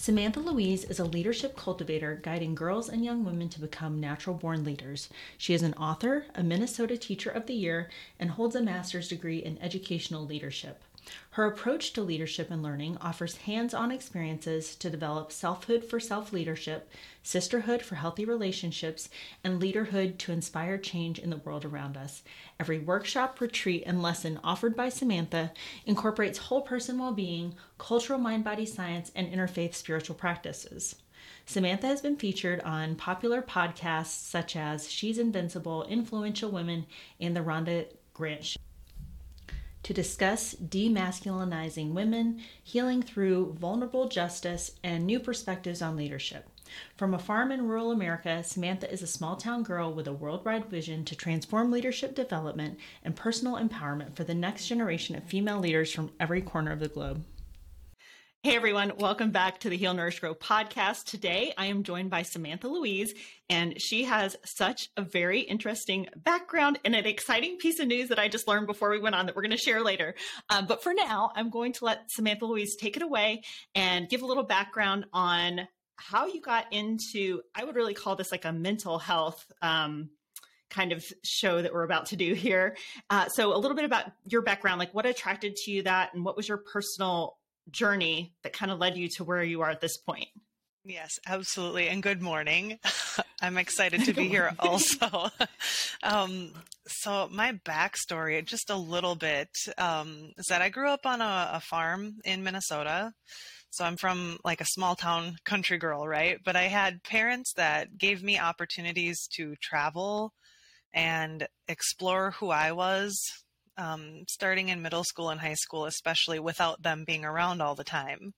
Samantha Louise is a leadership cultivator guiding girls and young women to become natural born leaders. She is an author, a Minnesota Teacher of the Year, and holds a master's degree in educational leadership. Her approach to leadership and learning offers hands on experiences to develop selfhood for self leadership, sisterhood for healthy relationships, and leaderhood to inspire change in the world around us. Every workshop, retreat, and lesson offered by Samantha incorporates whole person well being, cultural mind body science, and interfaith spiritual practices. Samantha has been featured on popular podcasts such as She's Invincible, Influential Women, and The Rhonda Grant Show to discuss demasculinizing women, healing through vulnerable justice, and new perspectives on leadership. From a farm in rural America, Samantha is a small town girl with a worldwide vision to transform leadership development and personal empowerment for the next generation of female leaders from every corner of the globe. Hey everyone, welcome back to the Heal Nourish Grow podcast. Today I am joined by Samantha Louise, and she has such a very interesting background and an exciting piece of news that I just learned before we went on that we're going to share later. Um, but for now, I'm going to let Samantha Louise take it away and give a little background on how you got into, I would really call this like a mental health um, kind of show that we're about to do here. Uh, so, a little bit about your background, like what attracted to you that, and what was your personal journey that kind of led you to where you are at this point. Yes, absolutely. And good morning. I'm excited to be here also. um, so, my backstory, just a little bit, um, is that I grew up on a, a, farm in Minnesota. So, I'm from like a small town country girl, right? But I had parents that gave me opportunities to travel and explore who I was um, starting in middle school and high school, especially without them being around all the time.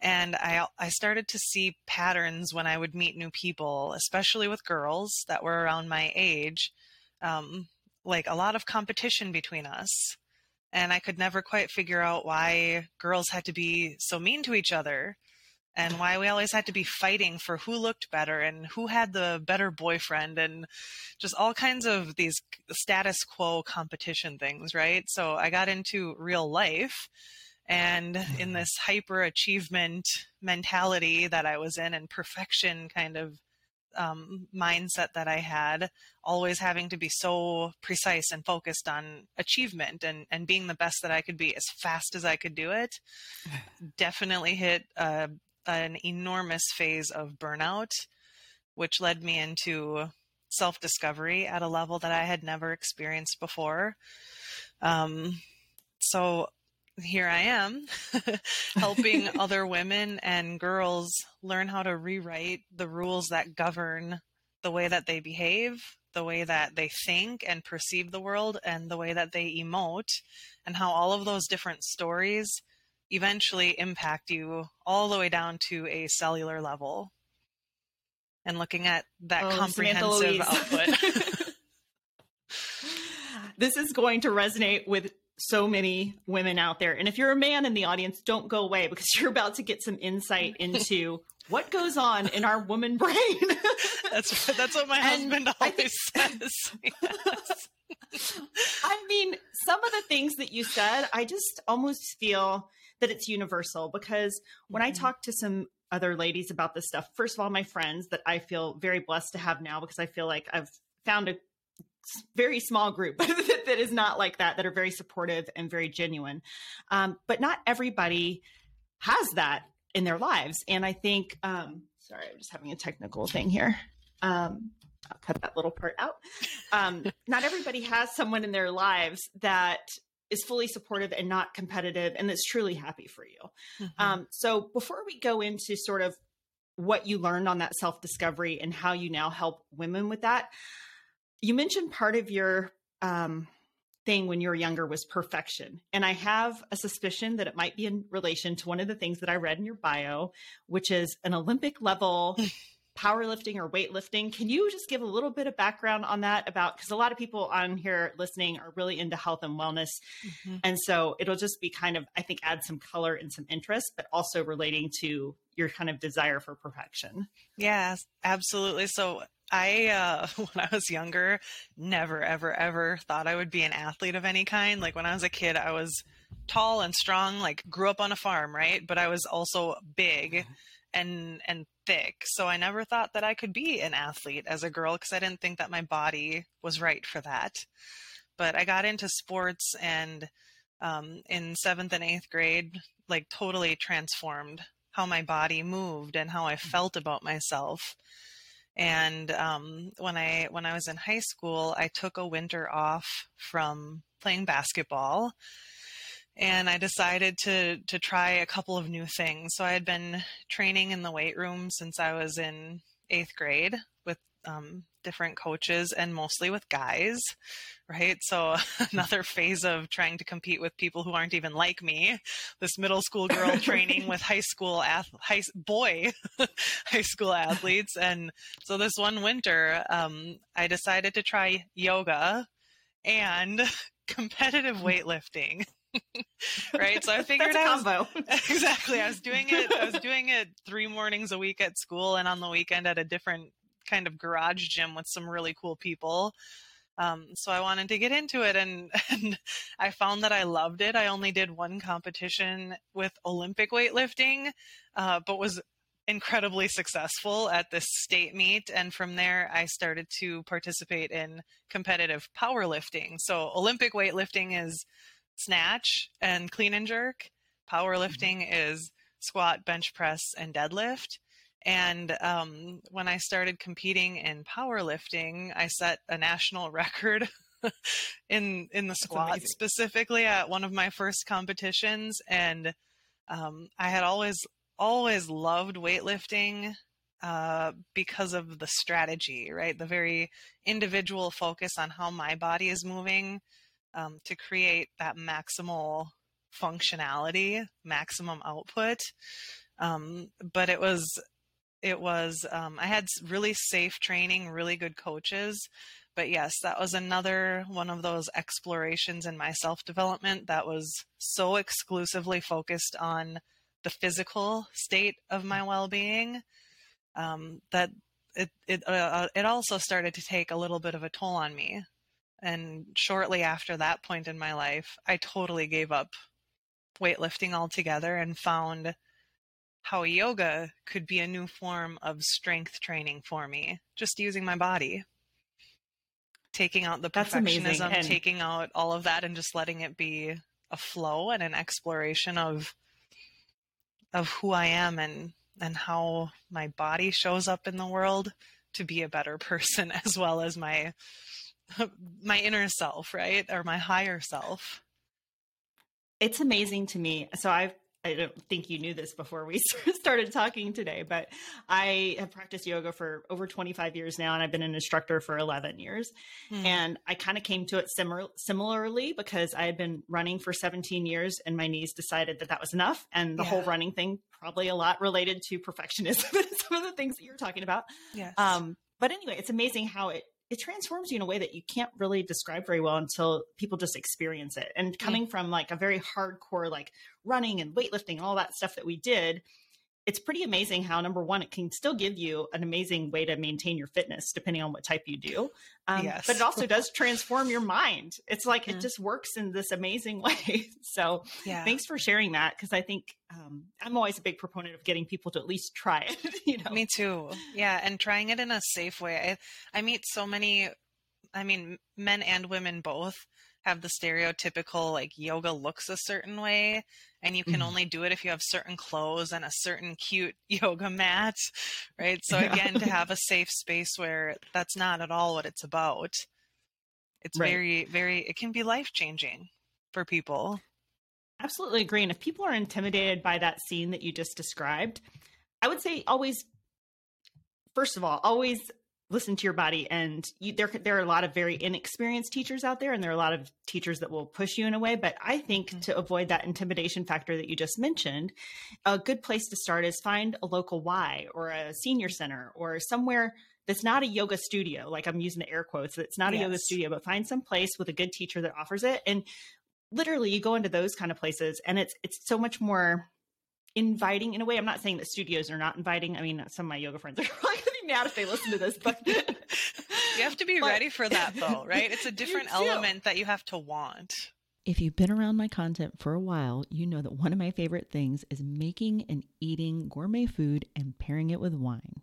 And I, I started to see patterns when I would meet new people, especially with girls that were around my age, um, like a lot of competition between us. And I could never quite figure out why girls had to be so mean to each other and why we always had to be fighting for who looked better and who had the better boyfriend and just all kinds of these status quo competition things, right? So I got into real life and in this hyper achievement mentality that I was in and perfection kind of um, mindset that I had, always having to be so precise and focused on achievement and, and being the best that I could be as fast as I could do it, definitely hit a an enormous phase of burnout, which led me into self discovery at a level that I had never experienced before. Um, so here I am helping other women and girls learn how to rewrite the rules that govern the way that they behave, the way that they think and perceive the world, and the way that they emote, and how all of those different stories eventually impact you all the way down to a cellular level. And looking at that oh, comprehensive output. this is going to resonate with so many women out there. And if you're a man in the audience, don't go away because you're about to get some insight into what goes on in our woman brain. that's that's what my and husband always think, says. Yes. I mean, some of the things that you said, I just almost feel that it's universal because when mm-hmm. I talk to some other ladies about this stuff, first of all, my friends that I feel very blessed to have now because I feel like I've found a very small group that is not like that, that are very supportive and very genuine. Um, but not everybody has that in their lives. And I think, um, sorry, I'm just having a technical thing here. Um, I'll cut that little part out. Um, not everybody has someone in their lives that is fully supportive and not competitive and that's truly happy for you. Mm-hmm. Um, so before we go into sort of what you learned on that self discovery and how you now help women with that, you mentioned part of your um, thing when you were younger was perfection. And I have a suspicion that it might be in relation to one of the things that I read in your bio, which is an Olympic level powerlifting or weightlifting. Can you just give a little bit of background on that about because a lot of people on here listening are really into health and wellness. Mm-hmm. And so it'll just be kind of I think add some color and some interest, but also relating to your kind of desire for perfection. Yes, absolutely. So I, uh, when I was younger, never, ever, ever thought I would be an athlete of any kind. Like when I was a kid, I was tall and strong, like grew up on a farm, right? But I was also big mm-hmm. and, and thick. So I never thought that I could be an athlete as a girl because I didn't think that my body was right for that. But I got into sports and, um, in seventh and eighth grade, like totally transformed how my body moved and how I mm. felt about myself. And um, when I when I was in high school, I took a winter off from playing basketball, and I decided to to try a couple of new things. So I had been training in the weight room since I was in eighth grade with um, different coaches and mostly with guys, right? So another phase of trying to compete with people who aren't even like me. This middle school girl training with high school ath- high boy high school athletes, and so this one winter, um, I decided to try yoga and competitive weightlifting. right so i figured out combo. exactly i was doing it i was doing it three mornings a week at school and on the weekend at a different kind of garage gym with some really cool people. Um, so I wanted to get into it and, and I found that I loved it. I only did one competition with Olympic weightlifting, uh, but was incredibly successful at this state meet. And from there, I started to participate in competitive powerlifting. So Olympic weightlifting is snatch and clean and jerk. Powerlifting mm-hmm. is squat, bench press, and deadlift. And um, when I started competing in powerlifting, I set a national record in in the squat specifically at one of my first competitions. And um, I had always always loved weightlifting uh, because of the strategy, right? The very individual focus on how my body is moving um, to create that maximal functionality, maximum output. Um, but it was it was um, i had really safe training really good coaches but yes that was another one of those explorations in my self development that was so exclusively focused on the physical state of my well-being um, that it it uh, uh, it also started to take a little bit of a toll on me and shortly after that point in my life i totally gave up weightlifting altogether and found how yoga could be a new form of strength training for me, just using my body. Taking out the perfectionism, and- taking out all of that and just letting it be a flow and an exploration of of who I am and and how my body shows up in the world to be a better person as well as my my inner self, right? Or my higher self. It's amazing to me. So I've I don't think you knew this before we started talking today, but I have practiced yoga for over 25 years now, and I've been an instructor for 11 years. Mm. And I kind of came to it similar, similarly because I had been running for 17 years, and my knees decided that that was enough. And the yeah. whole running thing, probably a lot related to perfectionism and some of the things that you're talking about. Yes. Um, but anyway, it's amazing how it it transforms you in a way that you can't really describe very well until people just experience it. And coming from like a very hardcore, like running and weightlifting and all that stuff that we did, it's pretty amazing how number one, it can still give you an amazing way to maintain your fitness depending on what type you do. Um, yes. But it also does transform your mind. It's like it just works in this amazing way. so yeah. thanks for sharing that because I think um, I'm always a big proponent of getting people to at least try it. you know, me too. Yeah, and trying it in a safe way. I I meet so many. I mean, men and women both have the stereotypical like yoga looks a certain way and you can mm. only do it if you have certain clothes and a certain cute yoga mat right so again to have a safe space where that's not at all what it's about it's right. very very it can be life changing for people. Absolutely agree. And if people are intimidated by that scene that you just described, I would say always, first of all, always listen to your body. And you, there, there are a lot of very inexperienced teachers out there, and there are a lot of teachers that will push you in a way. But I think mm-hmm. to avoid that intimidation factor that you just mentioned, a good place to start is find a local Y or a senior center or somewhere that's not a yoga studio. Like I'm using the air quotes. It's not a yoga studio, but find some place with a good teacher that offers it. And literally you go into those kind of places and it's it's so much more inviting in a way. I'm not saying that studios are not inviting. I mean, some of my yoga friends are probably going to be mad if they listen to this, but you have to be but, ready for that though, right? It's a different element that you have to want. If you've been around my content for a while, you know that one of my favorite things is making and eating gourmet food and pairing it with wine.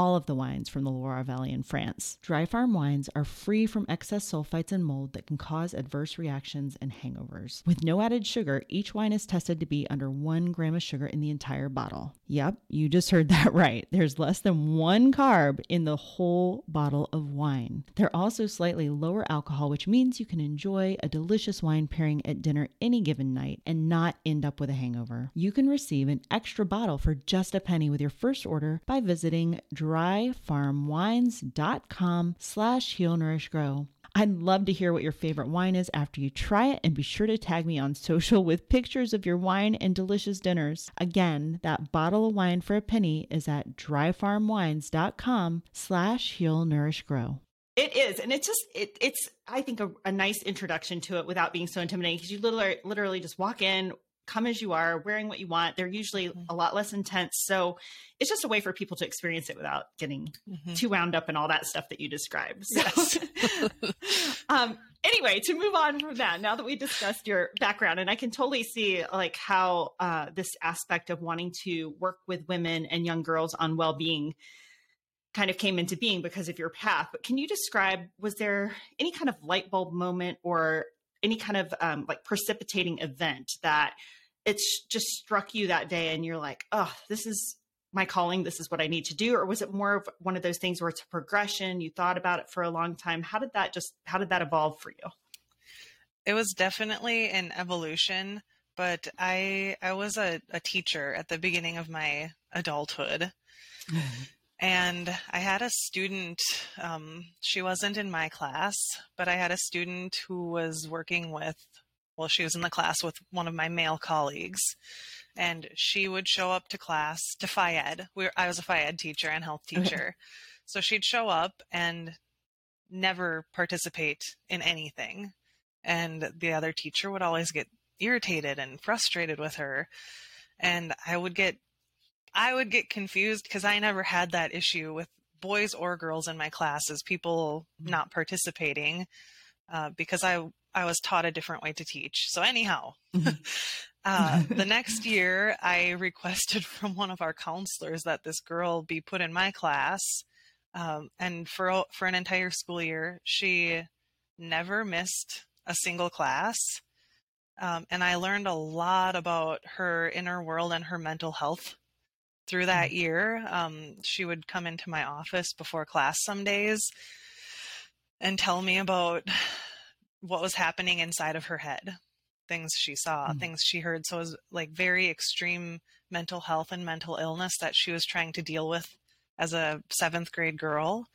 of the wines from the Loire Valley in France. Dry farm wines are free from excess sulfites and mold that can cause adverse reactions and hangovers. With no added sugar, each wine is tested to be under one gram of sugar in the entire bottle. Yep, you just heard that right. There's less than one carb in the whole bottle of wine. They're also slightly lower alcohol, which means you can enjoy a delicious wine pairing at dinner any given night and not end up with a hangover. You can receive an extra bottle for just a penny with your first order by visiting Dry dryfarmwines.com slash heal nourish grow. I'd love to hear what your favorite wine is after you try it and be sure to tag me on social with pictures of your wine and delicious dinners. Again, that bottle of wine for a penny is at dryfarmwines.com slash heal nourish grow. It is, and it's just it, it's I think a, a, nice introduction to it without being so intimidating because you literally literally just walk in, come as you are, wearing what you want. They're usually mm-hmm. a lot less intense. So it's just a way for people to experience it without getting mm-hmm. too wound up in all that stuff that you described. So, yes. um, anyway, to move on from that, now that we discussed your background, and I can totally see like how uh, this aspect of wanting to work with women and young girls on well being kind of came into being because of your path. But can you describe, was there any kind of light bulb moment or any kind of um, like precipitating event that it's just struck you that day and you're like, oh, this is my calling. This is what I need to do. Or was it more of one of those things where it's a progression? You thought about it for a long time. How did that just, how did that evolve for you? It was definitely an evolution, but I, I was a, a teacher at the beginning of my adulthood. And I had a student, um, she wasn't in my class, but I had a student who was working with, well, she was in the class with one of my male colleagues. And she would show up to class, to Phy We I was a Phy teacher and health teacher. So she'd show up and never participate in anything. And the other teacher would always get irritated and frustrated with her. And I would get I would get confused because I never had that issue with boys or girls in my classes, people mm-hmm. not participating uh, because I I was taught a different way to teach. So anyhow, mm-hmm. uh, the next year I requested from one of our counselors that this girl be put in my class, um, and for for an entire school year she never missed a single class. Um, and I learned a lot about her inner world and her mental health through that year. Um, she would come into my office before class some days and tell me about what was happening inside of her head, things she saw, mm-hmm. things she heard. So it was like very extreme mental health and mental illness that she was trying to deal with as a seventh grade girl.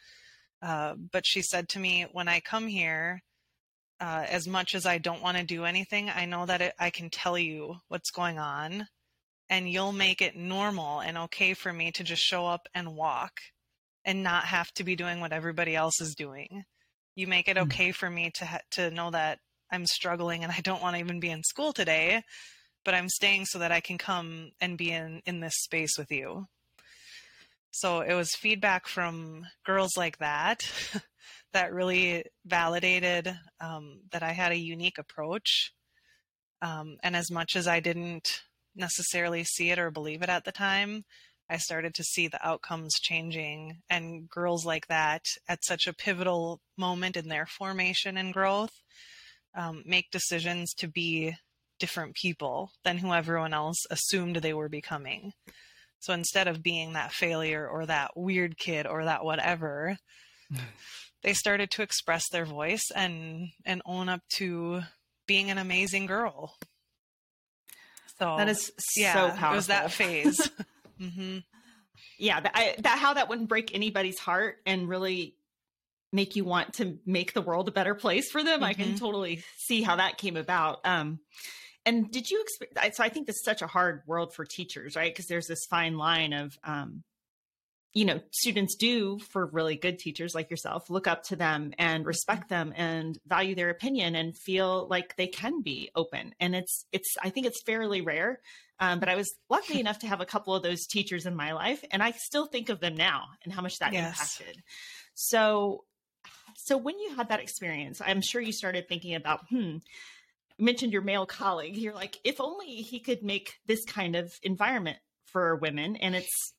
Uh, but she said to me, when I come here, uh, as much as I don't want to do anything, I know that it, I can tell you what's going on and you'll make it normal and okay for me to just show up and walk and not have to be doing what everybody else is doing. You make it hmm. okay for me to ha- to know that I'm struggling and I don't want to even be in school today, but I'm staying so that I can come and be in in this space with you. So it was feedback from girls like that that really validated um, that I had a unique approach Um, and as much as I didn't necessarily see it or believe it at the time, I started to see the outcomes changing and girls like that at such a pivotal moment in their formation and growth um, make decisions to be different people than who everyone else assumed they were becoming. So instead of being that failure or that weird kid or that whatever, they started to express their voice and and own up to being an amazing girl. So that is yeah, so powerful. It was that phase. mm-hmm. Yeah, that, I, that how that wouldn't break anybody's heart and really make you want to make the world a better place for them. Mm-hmm. I can mm-hmm. totally see how that came about. Um, and did you expect? So I think this is such a hard world for teachers, right? Because there's this fine line of, um, you know, students do for really good teachers like yourself look up to them and mm-hmm. respect them and value their opinion and feel like they can be open. And it's it's I think it's fairly rare. Um, but I was lucky enough to have a couple of those teachers in my life, and I still think of them now and how much that yes. impacted. So, so when you had that experience, I'm sure you started thinking about, hmm, mentioned your male colleague. You're like, if only he could make this kind of environment for women. And it's,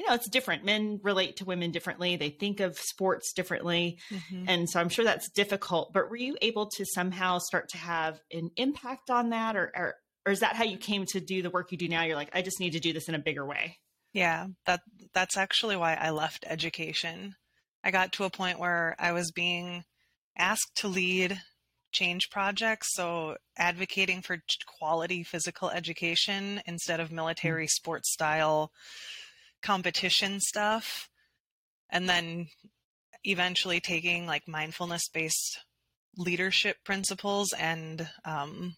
you know, it's different. Men relate to women differently. They think of sports differently. Mm-hmm. And so I'm sure that's difficult. But were you able to somehow start to have an impact on that? Or, or, or is that how you came to do the work you do now? You're like, I just need to do this in a bigger way. Yeah, that that's actually why I left education. I got to a point where I was being asked to lead change projects. So, advocating for quality physical education instead of military mm. sports style competition stuff. And then eventually taking like mindfulness based leadership principles and um,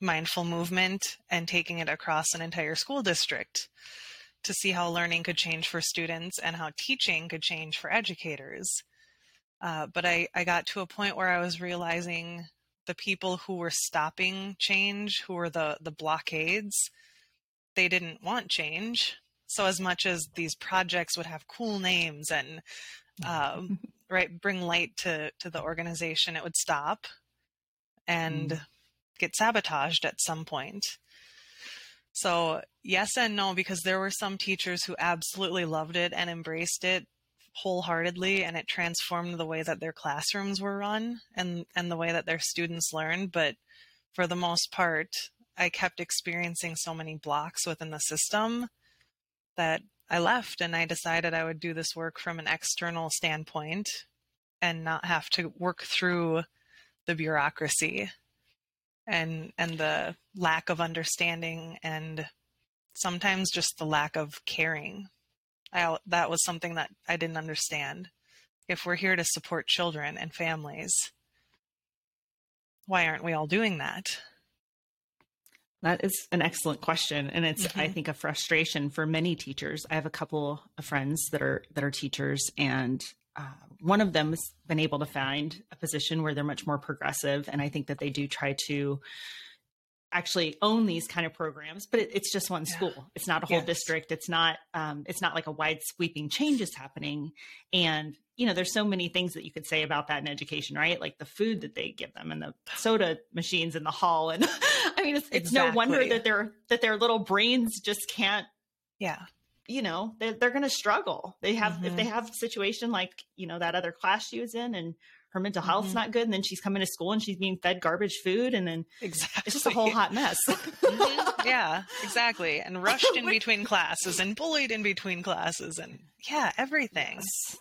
mindful movement and taking it across an entire school district to see how learning could change for students and how teaching could change for educators. Uh, but I, I got to a point where I was realizing the people who were stopping change, who were the, the blockades, they didn't want change. So as much as these projects would have cool names and uh, right bring light to to the organization, it would stop and mm. get sabotaged at some point. So yes and no, because there were some teachers who absolutely loved it and embraced it, wholeheartedly and it transformed the way that their classrooms were run and and the way that their students learned but for the most part i kept experiencing so many blocks within the system that i left and i decided i would do this work from an external standpoint and not have to work through the bureaucracy and and the lack of understanding and sometimes just the lack of caring I, that was something that I didn't understand. If we're here to support children and families, why aren't we all doing that? That is an excellent question, and it's mm-hmm. I think a frustration for many teachers. I have a couple of friends that are that are teachers, and uh, one of them has been able to find a position where they're much more progressive, and I think that they do try to actually own these kind of programs but it, it's just one school it's not a whole yes. district it's not um, it's not like a wide sweeping changes happening and you know there's so many things that you could say about that in education right like the food that they give them and the soda machines in the hall and i mean it's, it's exactly. no wonder that their that their little brains just can't yeah you know they're, they're going to struggle they have mm-hmm. if they mm-hmm. have a situation like you know that other class she was in and her mental health's mm-hmm. not good and then she's coming to school and she's being fed garbage food and then exactly. it's just a whole hot mess mm-hmm. yeah exactly and rushed in between classes and bullied in between classes and yeah everything yes.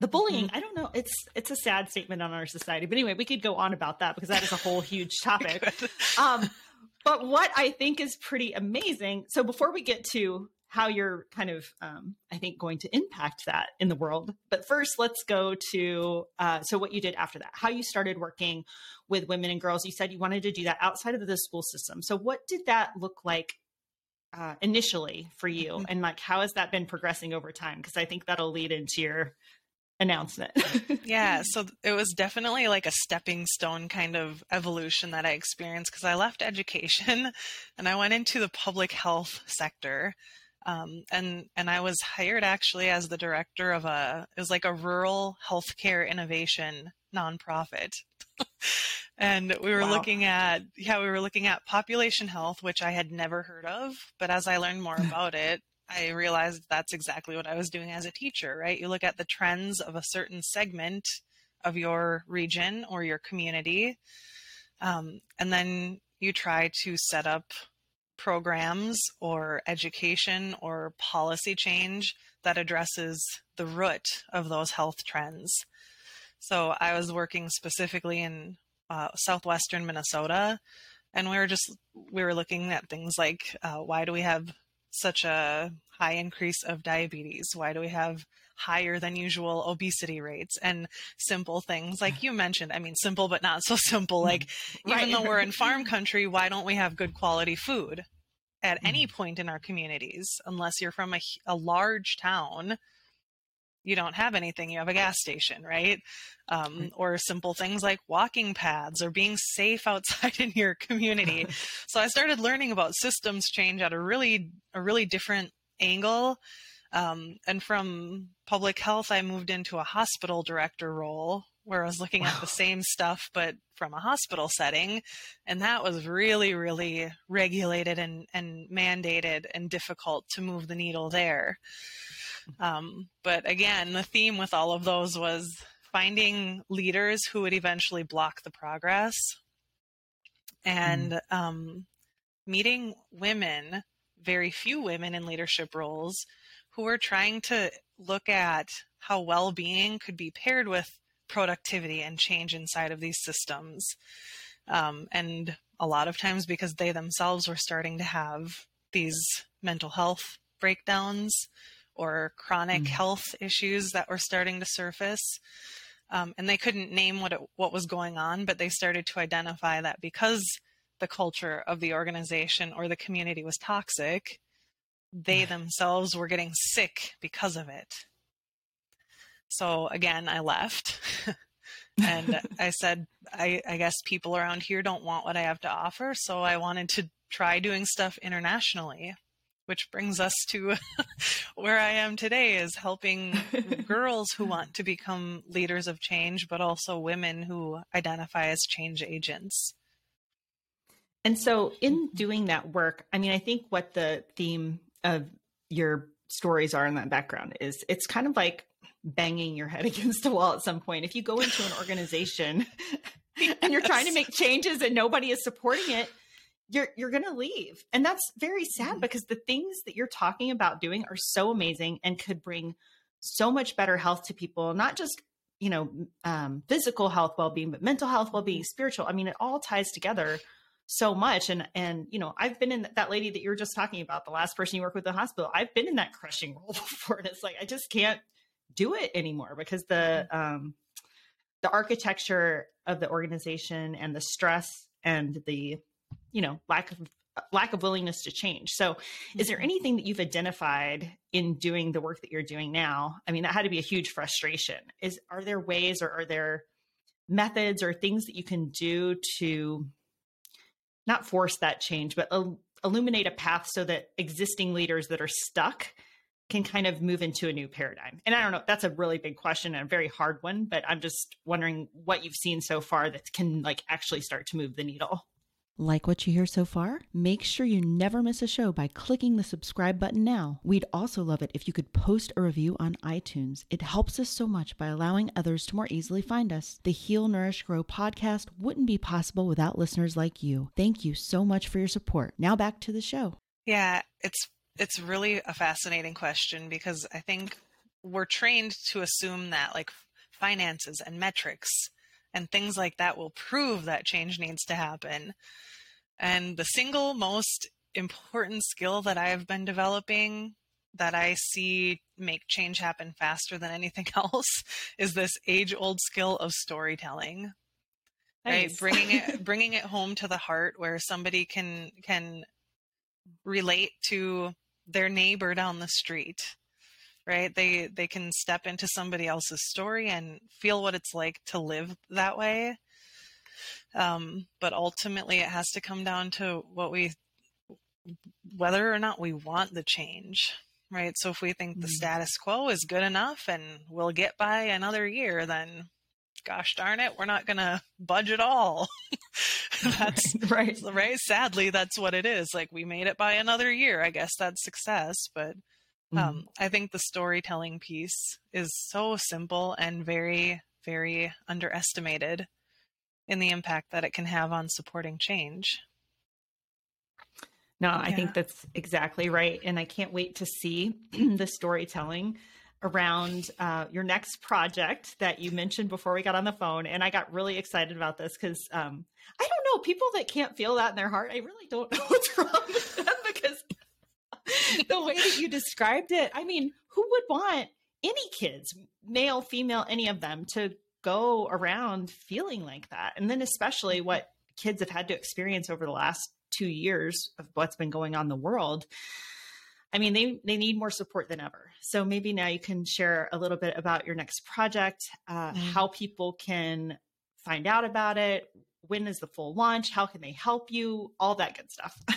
The bullying mm-hmm. i don't know it's it's a sad statement on our society but anyway we could go on about that because that is a whole huge topic um but what i think is pretty amazing so before we get to how you're kind of, um, I think, going to impact that in the world. But first, let's go to uh, so what you did after that, how you started working with women and girls. You said you wanted to do that outside of the school system. So, what did that look like uh, initially for you, mm-hmm. and like how has that been progressing over time? Because I think that'll lead into your announcement. yeah, so it was definitely like a stepping stone kind of evolution that I experienced because I left education and I went into the public health sector. Um, and and I was hired actually as the director of a it was like a rural healthcare innovation nonprofit. and we were Wow. looking at yeah we were looking at population health which i had never heard of but as i learned more about it i realized that's exactly what i was doing as a teacher right? You look at the trends of a certain segment of your region or your community um, and then you try to set up programs or education or policy change that addresses the root of those health trends. So I was working specifically in uh, southwestern Minnesota, and we were just we were looking at things like uh, why do we have such a high increase of diabetes? Why do we have higher than usual obesity rates? And simple things like you mentioned. I mean, simple but not so simple. Like even though we're in farm country, why don't we have good quality food? At any point in our communities, unless you're from a large town, you don't have anything you have a gas station right um, Right. or simple things like walking paths or being safe outside in your community so i started learning about systems change at a really a really different angle um, and from public health i moved into a hospital director role where i was looking at the same stuff but from a hospital setting and that was really really regulated and, and mandated and difficult to move the needle there. Um, but again, the theme with all of those was finding leaders who would eventually block the progress. And um, meeting women, very few women in leadership roles, who were trying to look at how well being could be paired with productivity and change inside of these systems. Um, and a lot of times because they themselves were starting to have these mental health breakdowns or chronic Mm. health issues that were starting to surface. Um, and they couldn't name what it, what was going on, but they started to identify that because the culture of the organization or the community was toxic, they mm. themselves were getting sick because of it. So again, I left. and I said, I, I guess people around here don't want what I have to offer, so I wanted to try doing stuff internationally, which brings us to where I am today is helping girls who want to become leaders of change, but also women who identify as change agents. And so, in doing that work, I mean, I think what the theme of your stories are in that background is it's kind of like banging your head against a wall at some point. If you go into an organization and you're trying to make changes and nobody is supporting it, you're you're going to leave. And that's very sad Mhm. because the things that you're talking about doing are so amazing and could bring so much better health to people, not just you know um, physical health well-being but mental health well-being spiritual i mean it all ties together so much. And and you know i've been in that lady that you were just talking about the last person you work with at the hospital i've been in that crushing role before. And it's like i just can't do it anymore because the um the architecture of the organization and the stress and the you know lack of lack of willingness to change. So is there anything that you've identified in doing the work that you're doing now? I mean that had to be a huge frustration. Is are there ways or are there methods or things that you can do to not force that change but il- illuminate a path so that existing leaders that are stuck can kind of move into a new paradigm. And i don't know that's a really big question and a very hard one but i'm just wondering what you've seen so far that can like actually start to move the needle Like what you hear so far? Make sure you never miss a show by clicking the subscribe button now. We'd also love it if you could post a review on iTunes. It helps us so much by allowing others to more easily find us. The Heal, Nourish, Grow podcast wouldn't be possible without listeners like you. Thank you so much for your support. Now back to the show. Yeah, it's it's really a fascinating question because I think we're trained to assume that like finances and metrics and things like that will prove that change needs to happen. And the single most important skill that I have been developing that I see make change happen faster than anything else is this age-old skill of storytelling. Right? Bringing it bringing it home to the heart where somebody can can relate to their neighbor down the street right they they can step into somebody else's story and feel what it's like to live that way um, but ultimately it has to come down to what we whether or not we want the change right so if we think the Mm. status quo is good enough and we'll get by another year then gosh darn it, we're not going to budge at all. that's right. Right. Sadly, that's what it is. Like we made it by another year. I guess that's success. But um, mm. I think the storytelling piece is so simple and very, very underestimated in the impact that it can have on supporting change. No, I think that's exactly right. And I can't wait to see the storytelling around uh, your next project that you mentioned before we got on the phone. And I got really excited about this because um, I don't know, people that can't feel that in their heart, I really don't know what's wrong with them because the way that you described it, I mean, who would want any kids, male, female, any of them, to go around feeling like that? And then, especially what kids have had to experience over the last two years of what's been going on in the world. I mean, they they need more support than ever. So maybe now you can share a little bit about your next project, uh, mm. how people can find out about it, when is the full launch, how can they help you, all that good stuff.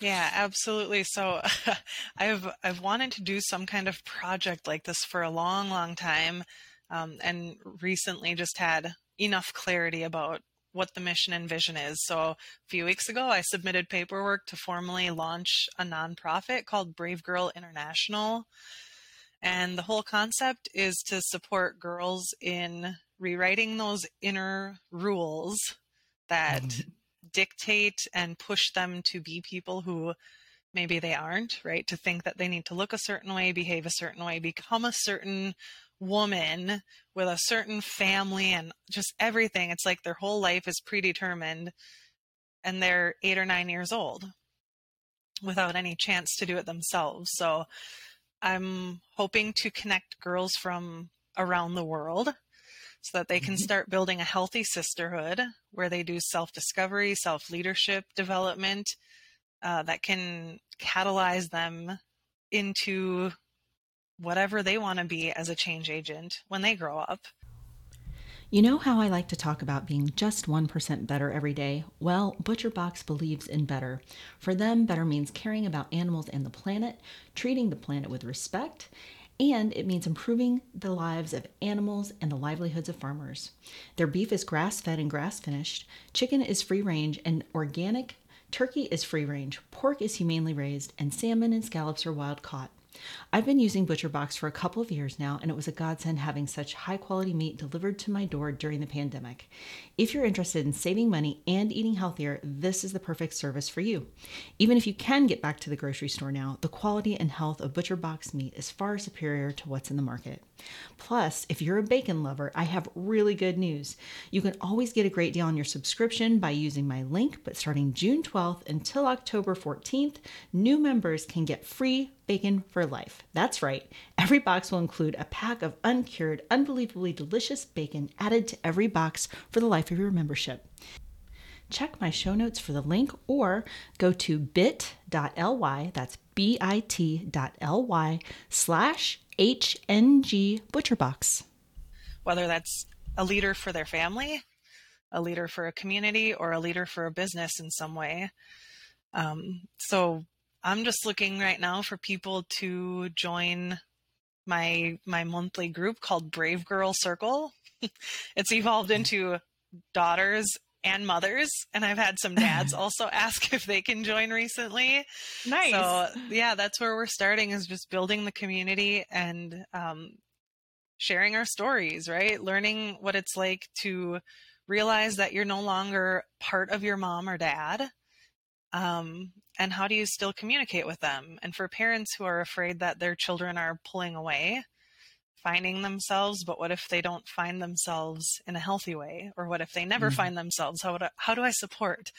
Yeah, absolutely. So I've I've wanted to do some kind of project like this for a long, long time, um, and recently just had enough clarity about what the mission and vision is. So a few weeks ago, I submitted paperwork to formally launch a nonprofit called Brave Girl International. And the whole concept is to support girls in rewriting those inner rules that mm-hmm. Dictate and push them to be people who maybe they aren't, right? To think that they need to look a certain way, behave a certain way, become a certain woman with a certain family and just everything. It's like their whole life is predetermined and they're eight or nine years old without any chance to do it themselves. So I'm hoping to connect girls from around the world so that they can mm-hmm. start building a healthy sisterhood where they do self discovery, self leadership development uh, that can catalyze them into whatever they want to be as a change agent when they grow up. You know how I like to talk about being just 1% better every day? Well, ButcherBox believes in better. For them, better means caring about animals and the planet, treating the planet with respect, and it means improving the lives of animals and the livelihoods of farmers. Their beef is grass fed and grass finished, chicken is free range and organic, turkey is free range, pork is humanely raised, and salmon and scallops are wild caught. I've been using ButcherBox for a couple of years now, and it was a godsend having such high quality meat delivered to my door during the pandemic. If you're interested in saving money and eating healthier, this is the perfect service for you. Even if you can get back to the grocery store now, the quality and health of ButcherBox meat is far superior to what's in the market. Plus, if you're a bacon lover, I have really good news. You can always get a great deal on your subscription by using my link, but starting June 12th until October 14th, new members can get free bacon for life. That's right. Every box will include a pack of uncured, unbelievably delicious bacon added to every box for the life of your membership. Check my show notes for the link or go to bit.ly, that's bit.ly slash HNG ButcherBox. Whether that's a leader for their family, a leader for a community, or a leader for a business in some way. Um, so I'm just looking right now for people to join my my monthly group called Brave Girl Circle. it's evolved into daughters and mothers and i've had some dads also ask if they can join recently. Nice. so yeah that's where we're starting is just building the community and um, sharing our stories right? Learning what it's like to realize that you're no longer part of your mom or dad um, and how do you still communicate with them? And for parents who are afraid that their children are pulling away finding themselves, but what if they don't find themselves in a healthy way? Or what if they never mm-hmm. find themselves? How, I, how do I support?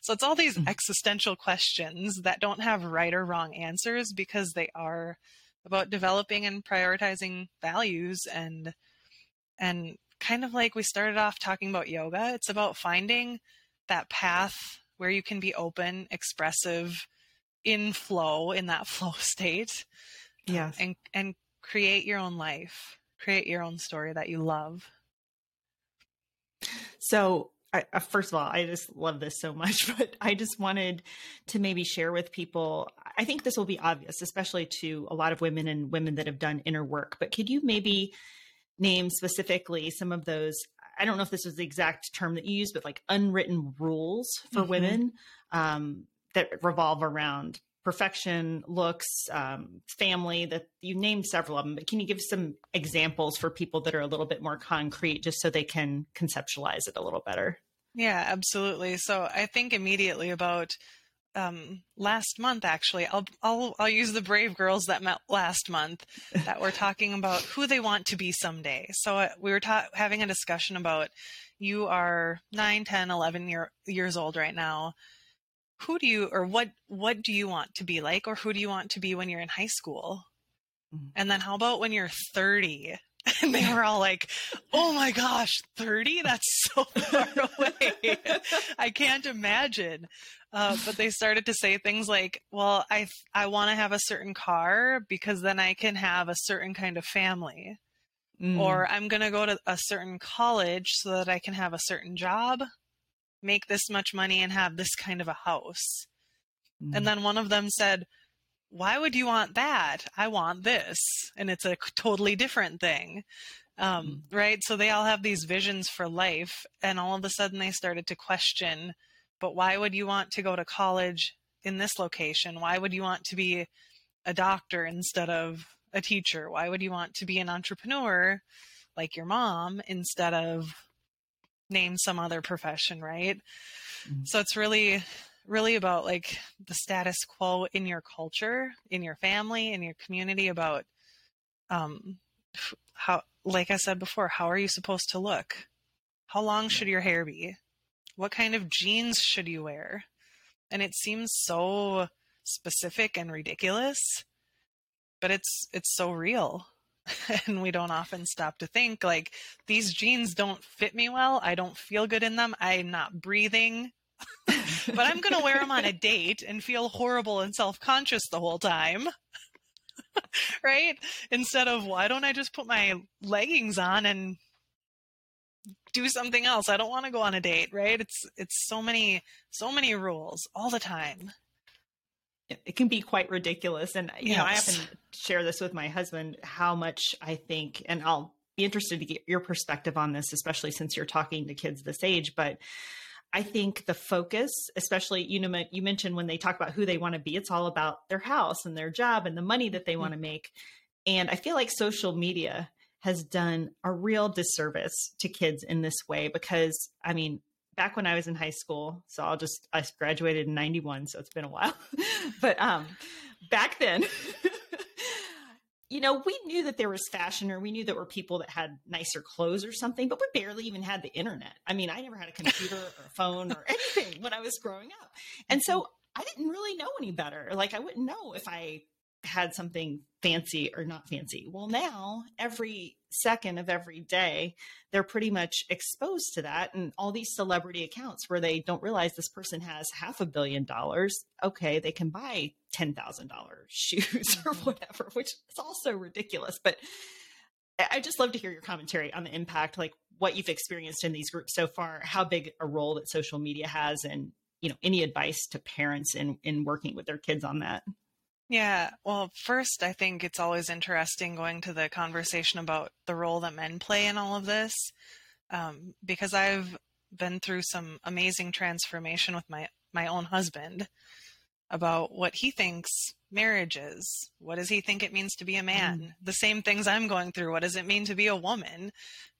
So it's all these mm-hmm. existential questions that don't have right or wrong answers because they are about developing and prioritizing values and and kind of like we started off talking about yoga, it's about finding that path where you can be open, expressive, in flow, in that flow state. Yes. and and create your own life, create your own story that you love. So, I, first of all, I just love this so much, but I just wanted to maybe share with people. I think this will be obvious, especially to a lot of women and women that have done inner work. But could you maybe name specifically some of those I don't know if this was the exact term that you used, but like unwritten rules for mm-hmm. women um, that revolve around perfection, looks, um, family, that you named several of them, but can you give some examples for people that are a little bit more concrete just so they can conceptualize it a little better? Yeah, absolutely. So I think immediately about um, last month actually I'll, I'll I'll use the brave girls that met last month that were talking about who they want to be someday so uh, we were ta- having a discussion about you are 9 10 11 year, years old right now who do you or what what do you want to be like or who do you want to be when you're in high school? Mm-hmm. and then how about when you're 30 and they were all like oh my gosh 30 that's so far away. I can't imagine. Uh, but they started to say things like well i i want to have a certain car because then i can have a certain kind of family. Mm. or i'm going to go to a certain college so that i can have a certain job make this much money and have this kind of a house. Mm. And then one of them said, Why would you want that? I want this. And it's a totally different thing. Um, mm. Right? So they all have these visions for life. And all of a sudden they started to question, But why would you want to go to college in this location? Why would you want to be a doctor instead of a teacher? Why would you want to be an entrepreneur like your mom instead of name some other profession, right? Mm-hmm. So it's really really about like the status quo in your culture, in your family, in your community about um how like I said before, how are you supposed to look? How long should your hair be? What kind of jeans should you wear? And it seems so specific and ridiculous, but it's it's so real. and we don't often stop to think like these jeans don't fit me well. I don't feel good in them. I'm not breathing. but I'm going to wear them on a date and feel horrible and self conscious the whole time. right? Instead of, why don't I just put my leggings on and do something else? I don't want to go on a date, right? It's it's so many so many rules all the time it can be quite ridiculous. And, you yes. know, I often share this with my husband how much I think, and I'll be interested to get your perspective on this, especially since you're talking to kids this age. But I think the focus, especially, you know, you mentioned when they talk about who they want to be, it's all about their house and their job and the money that they mm-hmm. want to make. And I feel like social media has done a real disservice to kids in this way because, I mean, back when I was in high school. So I'll just I graduated in 91, so it's been a while. but um back then you know, we knew that there was fashion or we knew there were people that had nicer clothes or something, but we barely even had the internet. I mean, I never had a computer or a phone or anything when I was growing up. And so I didn't really know any better. Like I wouldn't know if I had something fancy or not fancy. Well, now every second of every day, they're pretty much exposed to that. And all these celebrity accounts where they don't realize this person has half a billion dollars. Okay, they can buy $10,000 shoes or mm-hmm. whatever, which is also ridiculous. But I just love to hear your commentary on the impact, like what you've experienced in these groups so far, how big a role that social media has, and you know, any advice to parents in in working with their kids on that. Yeah, well, first, I think it's always interesting going to the conversation about the role that men play in all of this, um, because I've been through some amazing transformation with my my own husband about what he thinks marriage is. What does he think it means to be a man? Mm. The same things I'm going through. What does it mean to be a woman?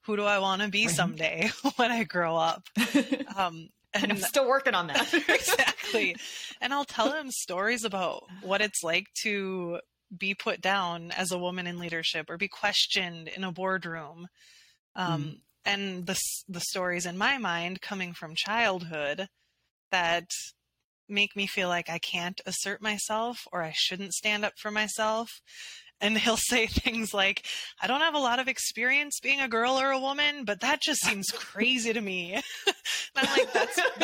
Who do I want to be someday when I grow up? Um, and I'm still working on that. exactly. And I'll tell him stories about what it's like to be put down as a woman in leadership or be questioned in a boardroom. Um, mm. And the, the stories in my mind coming from childhood that make me feel like I can't assert myself or I shouldn't stand up for myself and he'll say things like, I don't have a lot of experience being a girl or a woman, but that just seems crazy to me. and I'm like,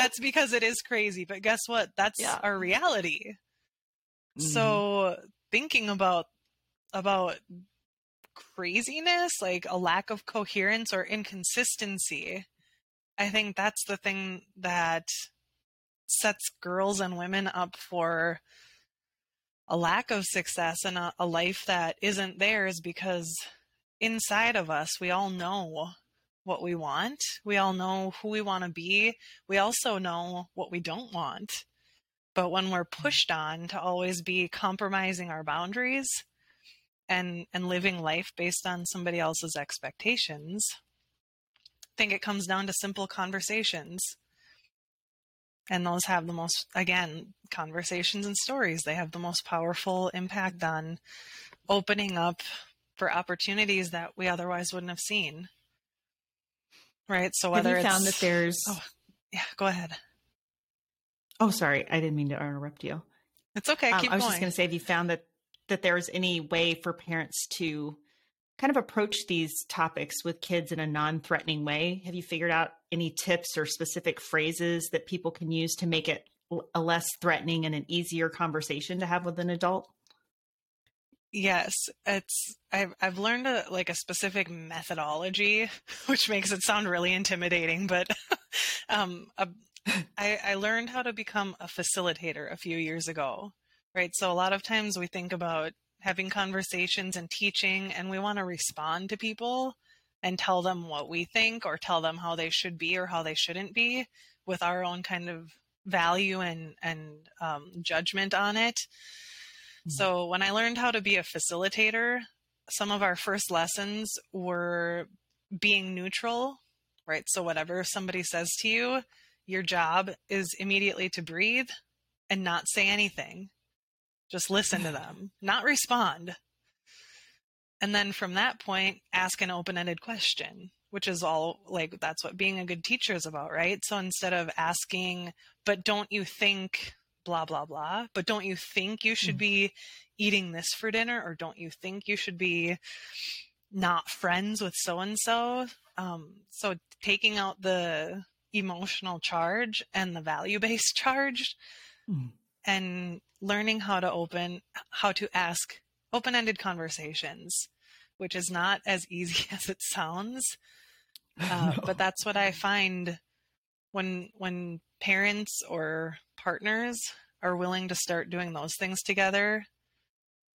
that's, because it is crazy. But guess what? That's yeah. our reality. Mm-hmm. So thinking about, about craziness, like a lack of coherence or inconsistency, I think that's the thing that sets girls and women up for a lack of success and a, a life that isn't theirs because inside of us we all know what we want. We all know who we want to be. We also know what we don't want. But when we're mm. pushed on to always be compromising our boundaries and and living life based on somebody else's expectations, I think it comes down to simple conversations. And those have the most again, conversations and stories. They have the most powerful impact on opening up for opportunities that we otherwise wouldn't have seen. Right. So whether have you it's found that there's oh, yeah, go ahead. Oh, sorry, I didn't mean to interrupt you. It's okay. Um, I was going. just going to say, have you found that that there's any way for parents to kind of approach these topics with kids in a non-threatening way? Have you figured out any tips or specific phrases that people can use to make it a less threatening and an easier conversation to have with an adult? Yes, it's I've I've learned a like a specific methodology, which makes it sound really intimidating, but um, a, I, I learned how to become a facilitator a few years ago, right? So a lot of times we think about having conversations and teaching, and we want to respond to people and tell them what we think or tell them how they should be or how they shouldn't be with our own kind of value and and um, judgment on it. Mm-hmm. So when I learned how to be a facilitator, some of our first lessons were being neutral, right? So whatever somebody says to you, your job is immediately to breathe and not say anything. Just listen to them, not respond. And then from that point, ask an open ended question, which is all like that's what being a good teacher is about, right? So instead of asking, but don't you think blah blah blah but don't you think you should mm. be eating this for dinner or don't you think you should be not friends with so and so so taking out the emotional charge and the value based charge mm. and learning how to open how to ask open ended conversations which is not as easy as it sounds uh, no. but that's what i find when when parents or partners are willing to start doing those things together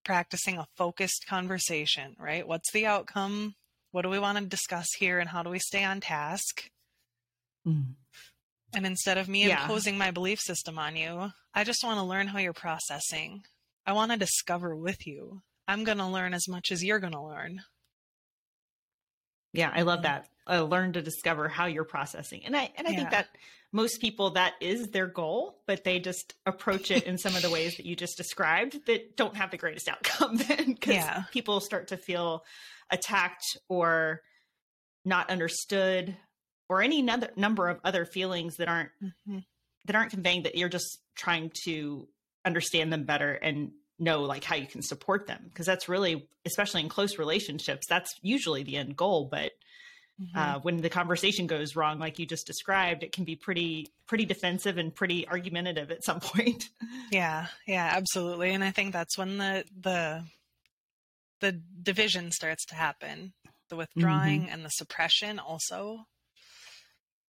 practicing a focused conversation right? What's the outcome? What do we want to discuss here and how do we stay on task? Mm. and instead of me yeah. imposing my belief system on you i just want to learn how you're processing. I want to discover with you. I'm going to learn as much as you're going to learn. Yeah i love that. Uh, learn to discover how you're processing. And i and i yeah. think that most people that is their goal, but they just approach it in some of the ways that you just described that don't have the greatest outcome then because yeah. people start to feel attacked or not understood or any other number of other feelings that aren't mm-hmm. that aren't conveying that you're just trying to understand them better and know like how you can support them because that's really especially in close relationships that's usually the end goal but Mm-hmm. Uh, when the conversation goes wrong, like you just described, it can be pretty pretty defensive and pretty argumentative at some point. Yeah, yeah, absolutely. And I think that's when the the the division starts to happen, the withdrawing mm-hmm. and the suppression. Also,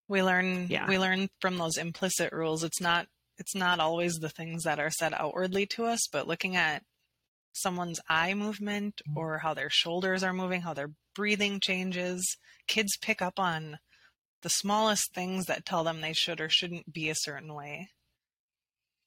we learn yeah. we learn from those implicit rules. It's not it's not always the things that are said outwardly to us, but looking at someone's eye movement mm. or how their shoulders are moving, how their breathing changes. Kids pick up on the smallest things that tell them they should or shouldn't be a certain way.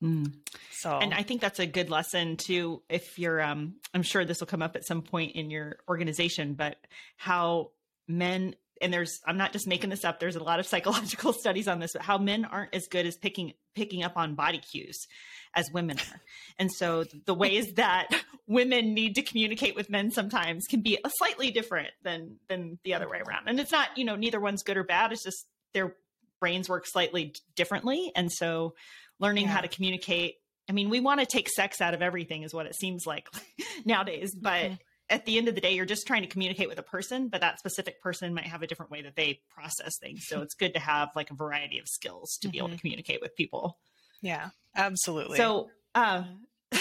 Mm. So, and I think that's a good lesson too. If you're, um, I'm sure this will come up at some point in your organization, but how men and there's i'm not just making this up there's a lot of psychological studies on this but how men aren't as good as picking picking up on body cues as women are and so the ways that women need to communicate with men sometimes can be a slightly different than than the other way around and it's not you know neither one's good or bad it's just their brains work slightly differently and so learning yeah. how to communicate i mean we want to take sex out of everything is what it seems like nowadays but mm-hmm at the end of the day, you're just trying to communicate with a person, but that specific person might have a different way that they process things. So it's good to have like a variety of skills to mm-hmm. be able to mm-hmm. communicate with people. Yeah, absolutely. So, uh,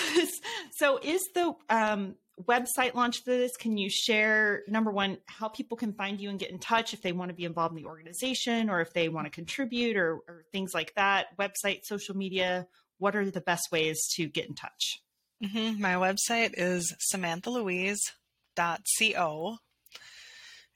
so is the um, website launch for this? Can you share number one how people can find you and get in touch if they want to be involved in the organization or if they want to contribute or, or things like that? Website, social media. What are the best ways to get in touch? Mm-hmm. My website is samanthalouise.co.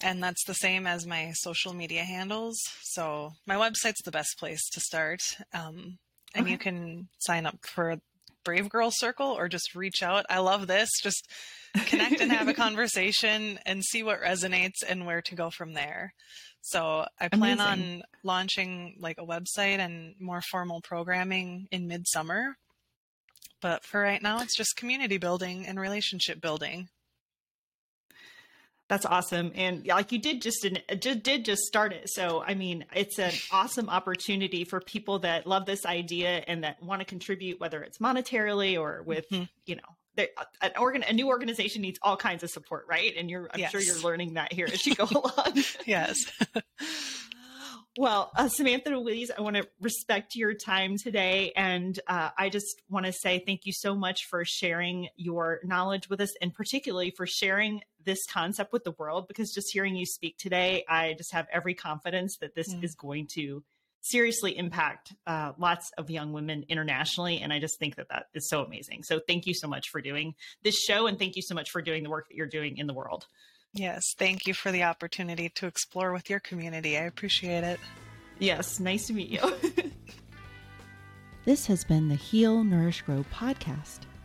And that's the same as my social media handles. So my website's the best place to start. Um, and okay. you can sign up for Brave Girl Circle or just reach out. I love this. Just connect and have a conversation and see what resonates and where to go from there. So I plan Amazing. on launching like a website and more formal programming in midsummer. But for right now, it's just community building and relationship building. That's awesome. And like you did just, an, just did just start it. So, I mean, it's an awesome opportunity for people that love this idea and that want to contribute, whether it's monetarily or with, mm-hmm. you know, an organ, a new organization needs all kinds of support, right? And you're, I'm yes. sure you're learning that here as you go along. yes. Well, uh, Samantha Louise, I want to respect your time today. And uh, I just want to say thank you so much for sharing your knowledge with us and particularly for sharing this concept with the world because just hearing you speak today, I just have every confidence that this mm. is going to seriously impact uh, lots of young women internationally. And I just think that that is so amazing. So thank you so much for doing this show and thank you so much for doing the work that you're doing in the world. Yes, thank you for the opportunity to explore with your community. I appreciate it. Yes, nice to meet you. this has been the Heal, Nourish, Grow podcast.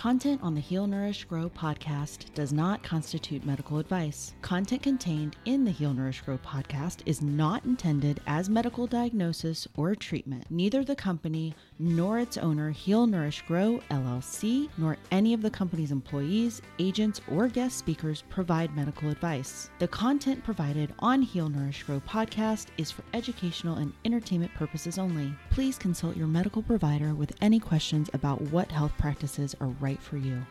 Content on the Heal Nourish Grow podcast does not constitute medical advice. Content contained in the Heal Nourish Grow podcast is not intended as medical diagnosis or treatment. Neither the company nor its owner, Heal Nourish Grow LLC, nor any of the company's employees, agents, or guest speakers provide medical advice. The content provided on Heal Nourish Grow podcast is for educational and entertainment purposes only. Please consult your medical provider with any questions about what health practices are right for you.